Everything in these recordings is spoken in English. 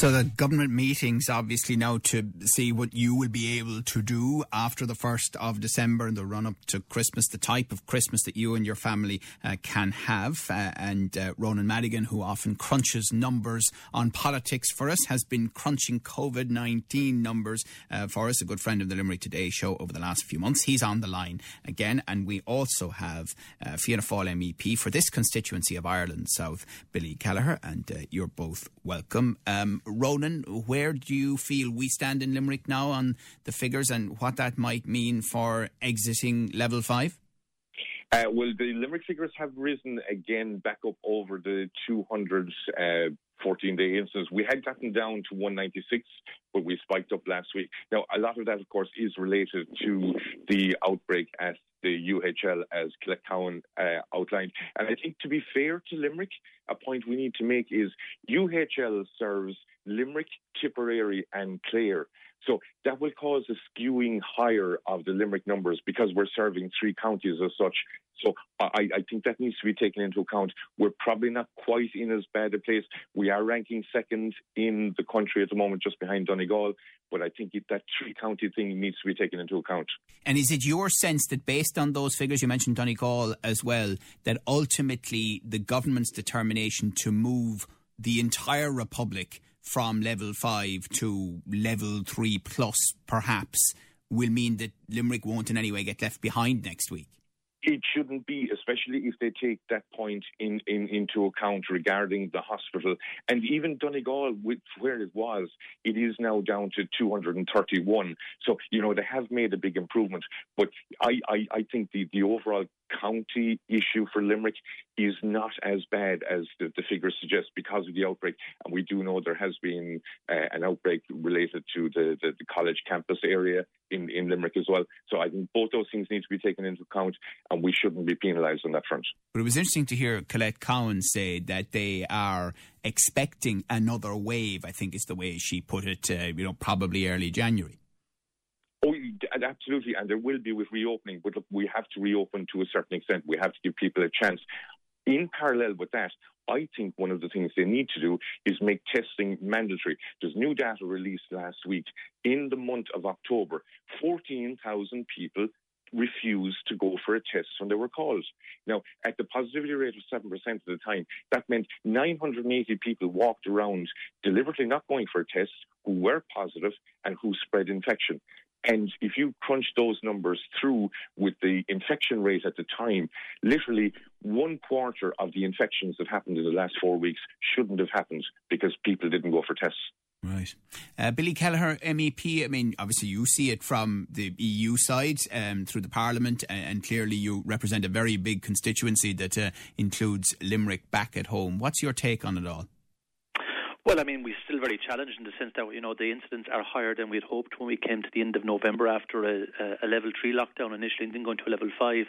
So the government meetings obviously now to see what you will be able to do after the 1st of December and the run up to Christmas, the type of Christmas that you and your family uh, can have. Uh, and uh, Ronan Madigan, who often crunches numbers on politics for us, has been crunching COVID 19 numbers uh, for us, a good friend of the Limerick Today show over the last few months. He's on the line again. And we also have uh, Fianna Fáil MEP for this constituency of Ireland South, Billy Kelleher, and uh, you're both welcome. Um, Ronan, where do you feel we stand in Limerick now on the figures and what that might mean for exiting level five? Uh, well, the Limerick figures have risen again back up over the 200 uh, 14 day instance. We had gotten down to 196, but we spiked up last week. Now, a lot of that, of course, is related to the outbreak at the UHL, as Colette Cowan uh, outlined. And I think, to be fair to Limerick, a point we need to make is UHL serves Limerick, Tipperary, and Clare. So that will cause a skewing higher of the Limerick numbers because we're serving three counties as such. So I, I, think that needs to be taken into account. We're probably not quite in as bad a place. We are ranking second in the country at the moment, just behind Donegal. But I think that three county thing needs to be taken into account. And is it your sense that based on those figures, you mentioned Donegal as well, that ultimately the government's determination to move the entire republic from level five to level three plus, perhaps, will mean that Limerick won't in any way get left behind next week? It shouldn't be, especially if they take that point in, in, into account regarding the hospital. And even Donegal, with where it was, it is now down to 231. So, you know, they have made a big improvement. But I, I, I think the, the overall county issue for Limerick is not as bad as the, the, figures suggest because of the outbreak. And we do know there has been uh, an outbreak related to the, the, the, college campus area in, in Limerick as well. So I think both those things need to be taken into account and we shouldn't be penalised on that front. But it was interesting to hear Colette Cowan say that they are expecting another wave, I think is the way she put it, uh, you know, probably early January. Absolutely, and there will be with reopening, but look, we have to reopen to a certain extent. We have to give people a chance. In parallel with that, I think one of the things they need to do is make testing mandatory. There's new data released last week. In the month of October, 14,000 people refused to go for a test when they were called. Now, at the positivity rate of 7% of the time, that meant 980 people walked around deliberately not going for a test who were positive and who spread infection. And if you crunch those numbers through with the infection rate at the time, literally one quarter of the infections that happened in the last four weeks shouldn't have happened because people didn't go for tests. Right. Uh, Billy Kelleher, MEP, I mean, obviously you see it from the EU side um, through the Parliament, and, and, clearly you represent a very big constituency that uh, includes Limerick back at home. What's your take on it all? Well, I mean, we're still very challenged in the sense that you know the incidents are higher than we'd hoped when we came to the end of November after a, a level three lockdown initially, and then going to a level five.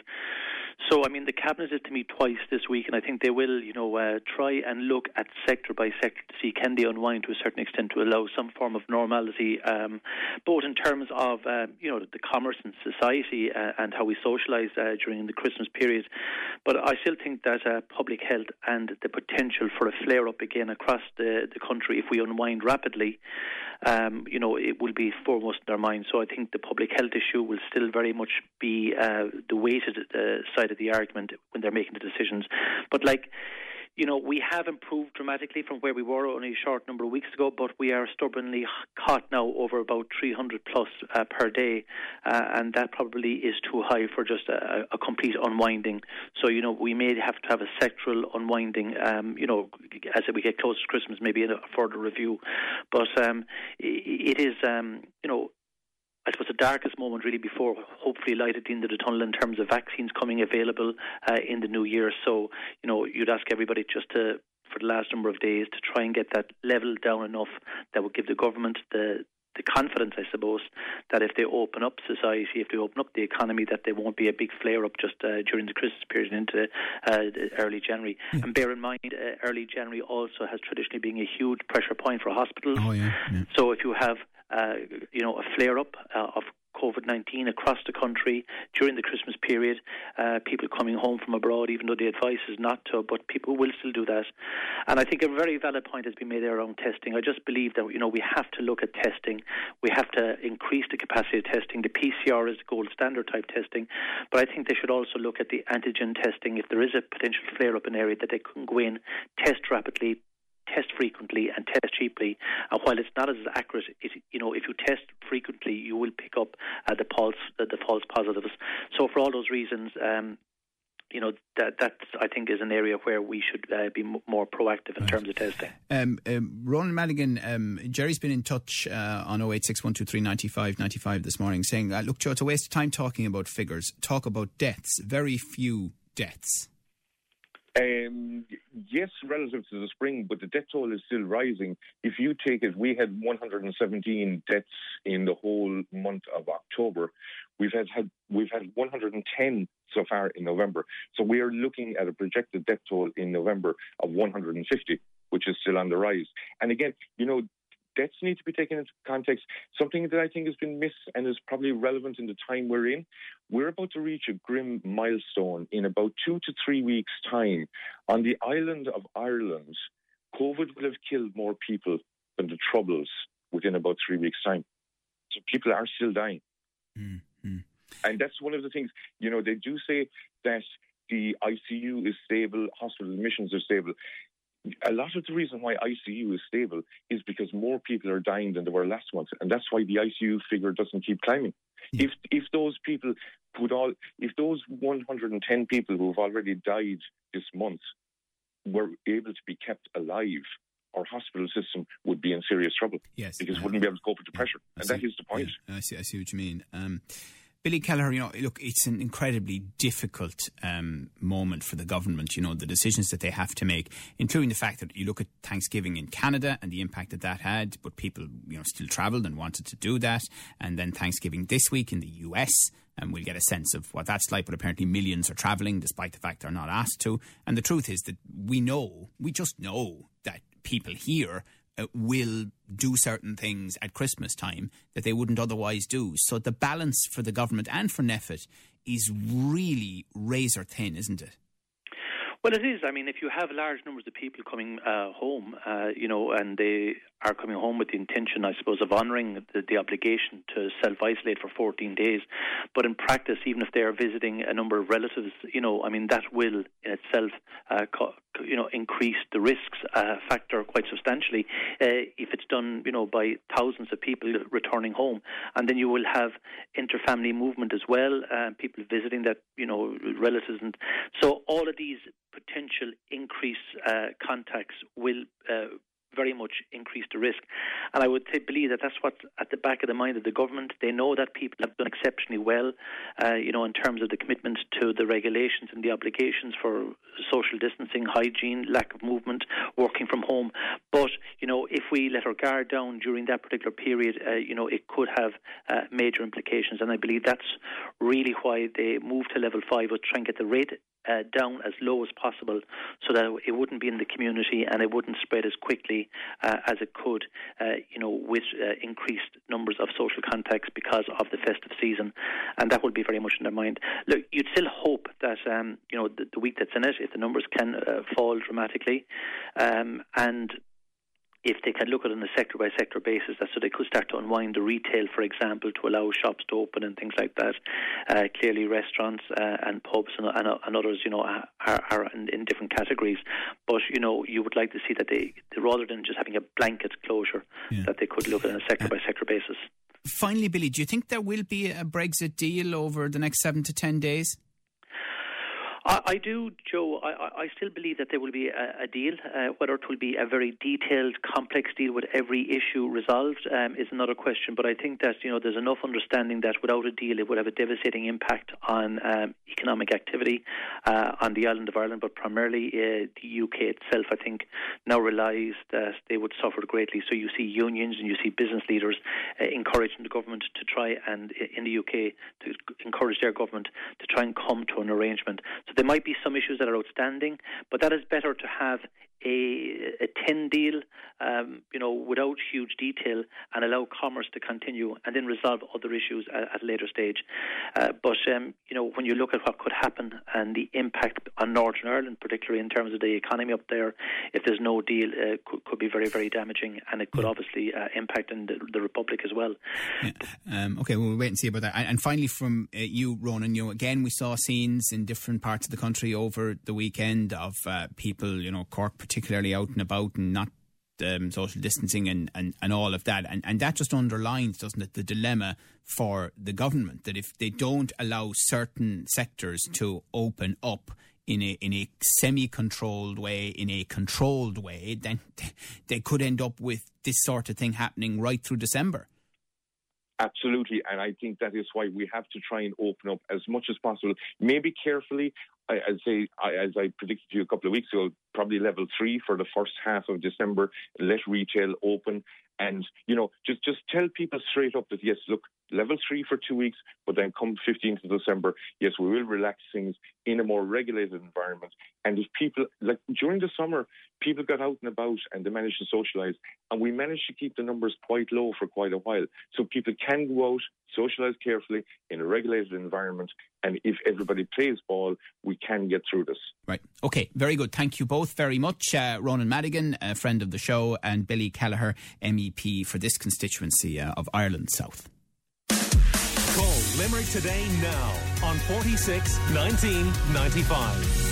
So, I mean, the cabinet is to meet twice this week, and I think they will, you know, uh, try and look at sector by sector to see can they unwind to a certain extent to allow some form of normality, um, both in terms of, uh, you know, the commerce and society uh, and how we socialise uh, during the Christmas period. But I still think that uh, public health and the potential for a flare up again across the, the country if we unwind rapidly, um, you know, it will be foremost in their minds. So I think the public health issue will still very much be uh, the weighted uh, side of the argument when they're making the decisions. But like, you know, we have improved dramatically from where we were only a short number of weeks ago, but we are stubbornly caught now over about 300 plus uh, per day, uh, and that probably is too high for just a, a, complete unwinding. So, you know, we may have to have a sectoral unwinding, um, you know, as we get close to Christmas, maybe in a further review. But um, it is, um, you know, I suppose the darkest moment really before hopefully light at the end of the tunnel in terms of vaccines coming available uh, in the new year. So, you know, you'd ask everybody just to, for the last number of days, to try and get that level down enough that would give the government the the confidence, I suppose, that if they open up society, if they open up the economy, that there won't be a big flare up just uh, during the Christmas period into uh, early January. Yeah. And bear in mind, uh, early January also has traditionally been a huge pressure point for hospitals. Oh, yeah, yeah. So if you have you know, a flare up uh, of COVID 19 across the country during the Christmas period. Uh, people coming home from abroad, even though the advice is not to, but people will still do that. And I think a very valid point has been made there around testing. I just believe that you know we have to look at testing. We have to increase the capacity of testing. The PCR is the gold standard type testing, but I think they should also look at the antigen testing. If there is a potential flare up in an area, that they can go in, test rapidly, test frequently and test cheaply. And while it's not as accurate, it, you know, if you test frequently, you will pick up uh, the false the, the, false positives. So for all those reasons. Um, you know that that I think is an area where we should uh, be m- more proactive in right. terms of testing. Um, um, Ronan Madigan, um, Jerry's been in touch uh, on 086 95 this morning, saying, uh, "Look, Joe, it's a waste of time talking about figures. Talk about deaths. Very few deaths." Um, yes, relative to the spring, but the death toll is still rising. If you take it, we had 117 deaths in the whole month of October. We've had, had we've had 110 so far in November. So we are looking at a projected death toll in November of 150, which is still on the rise. And again, you know, deaths need to be taken into context. Something that I think has been missed and is probably relevant in the time we're in. We're about to reach a grim milestone in about two to three weeks' time. On the island of Ireland, COVID will have killed more people than the Troubles within about three weeks' time. So people are still dying. Mm-hmm. And that's one of the things, you know, they do say that the ICU is stable, hospital admissions are stable a lot of the reason why ICU is stable is because more people are dying than there were last month, and that's why the ICU figure doesn't keep climbing. Yeah. If if those people put all, if those 110 people who have already died this month were able to be kept alive, our hospital system would be in serious trouble. Yes, because uh, wouldn't be able to cope with the pressure, and that is the point. Yeah, I see. I see what you mean. Um, Billy Kelleher, you know, look, it's an incredibly difficult um, moment for the government. You know, the decisions that they have to make, including the fact that you look at Thanksgiving in Canada and the impact that that had, but people, you know, still travelled and wanted to do that, and then Thanksgiving this week in the US, and we'll get a sense of what that's like. But apparently, millions are travelling, despite the fact they're not asked to. And the truth is that we know, we just know that people here uh, will do certain things at Christmas time that they wouldn't otherwise do. So the balance for the government and for NPHET is really razor thin, isn't it? Well, it is. I mean, if you have large numbers of people coming uh, home, uh, you know, and they are coming home with the intention, I suppose, of honouring the, the, obligation to self isolate for 14 days. But in practice, even if they are visiting a number of relatives, you know, I mean, that will in itself, uh, co- you know, increase the risks uh, factor quite substantially uh, if it's done, you know, by thousands of people returning home. And then you will have interfamily movement as well, uh, people visiting that, you know, relatives. And so all of these potential increased uh, contacts will uh, very much increase the risk. And I would believe that that's what's at the back of the mind of the government. They know that people have done exceptionally well, uh, you know, in terms of the commitment to the regulations and the obligations for social distancing, hygiene, lack of movement, working from home. But, you know, if we let our guard down during that particular period, uh, you know, it could have uh, major implications. And I believe that's really why they moved to level five, was trying to get the rate uh, down as low as possible so that it wouldn't be in the community and it wouldn't spread as quickly uh, as it could, uh, you know, with uh, increased numbers of social contacts because of the festive season. And that would be very much in their mind. Look, you'd still hope that, um, you know, the, the, week that's in it, if the numbers can uh, fall dramatically um, and if they can look at it on a sector by sector basis, so they could start to unwind the retail, for example, to allow shops to open and things like that. Uh, clearly, restaurants uh, and pubs and, and, and, others, you know, are, are in, in, different categories. But you know, you would like to see that they, rather than just having a blanket closure, yeah. that they could look at it on a sector by sector basis. Finally, Billy, do you think there will be a Brexit deal over the next seven to ten days? I, I do, Joe. I, I, still believe that there will be a, a deal. Uh, whether it will be a very detailed, complex deal with every issue resolved um, is another question. But I think that you know there's enough understanding that without a deal, it would have a devastating impact on um, economic activity uh, on the island of Ireland, but primarily uh, the UK itself. I think now realise that they would suffer greatly. So you see unions and you see business leaders uh, encouraging the government to try and in the UK to encourage their government to try and come to an arrangement. So there might be some issues that are outstanding, but that is better to have a, a 10 deal, um, you know, without huge detail and allow commerce to continue and then resolve other issues at, at a later stage. Uh, but, um, you know, when you look at what could happen and the impact on Northern Ireland, particularly in terms of the economy up there, if there's no deal, uh, could, could, be very, very damaging and it could obviously uh, impact in the, the, Republic as well. Yeah. Um, okay, we'll wait and see about that. And, and finally, from uh, you, Ronan, you know, again, we saw scenes in different parts of the country over the weekend of uh, people, you know, Cork, particularly out and about and not um, social distancing and, and, and all of that. And, and that just underlines, doesn't it, the dilemma for the government that if they don't allow certain sectors to open up in a in a semi controlled way, in a controlled way, then they could end up with this sort of thing happening right through December. Absolutely, and I think that is why we have to try and open up as much as possible. Maybe carefully, I, would say, as I predicted to you a couple of weeks ago, probably level three for the first half of December. Let retail open, and you know, just just tell people straight up that yes, look, level three for two weeks, but then come 15th of December, yes, we will relax things in a more regulated environment. And if people, like during the summer, people got out and about and they managed to socialise, and we managed to keep the numbers quite low for quite a while. So people can go out, socialise carefully in a regulated environment, and if everybody plays ball, we can get through this. Right. Okay. Very good. Thank you both very much. Uh, Ronan Madigan, a friend of the show, and Billy Kelleher, MEP for this constituency uh, of Ireland South. Call Limerick today now on 46 1995.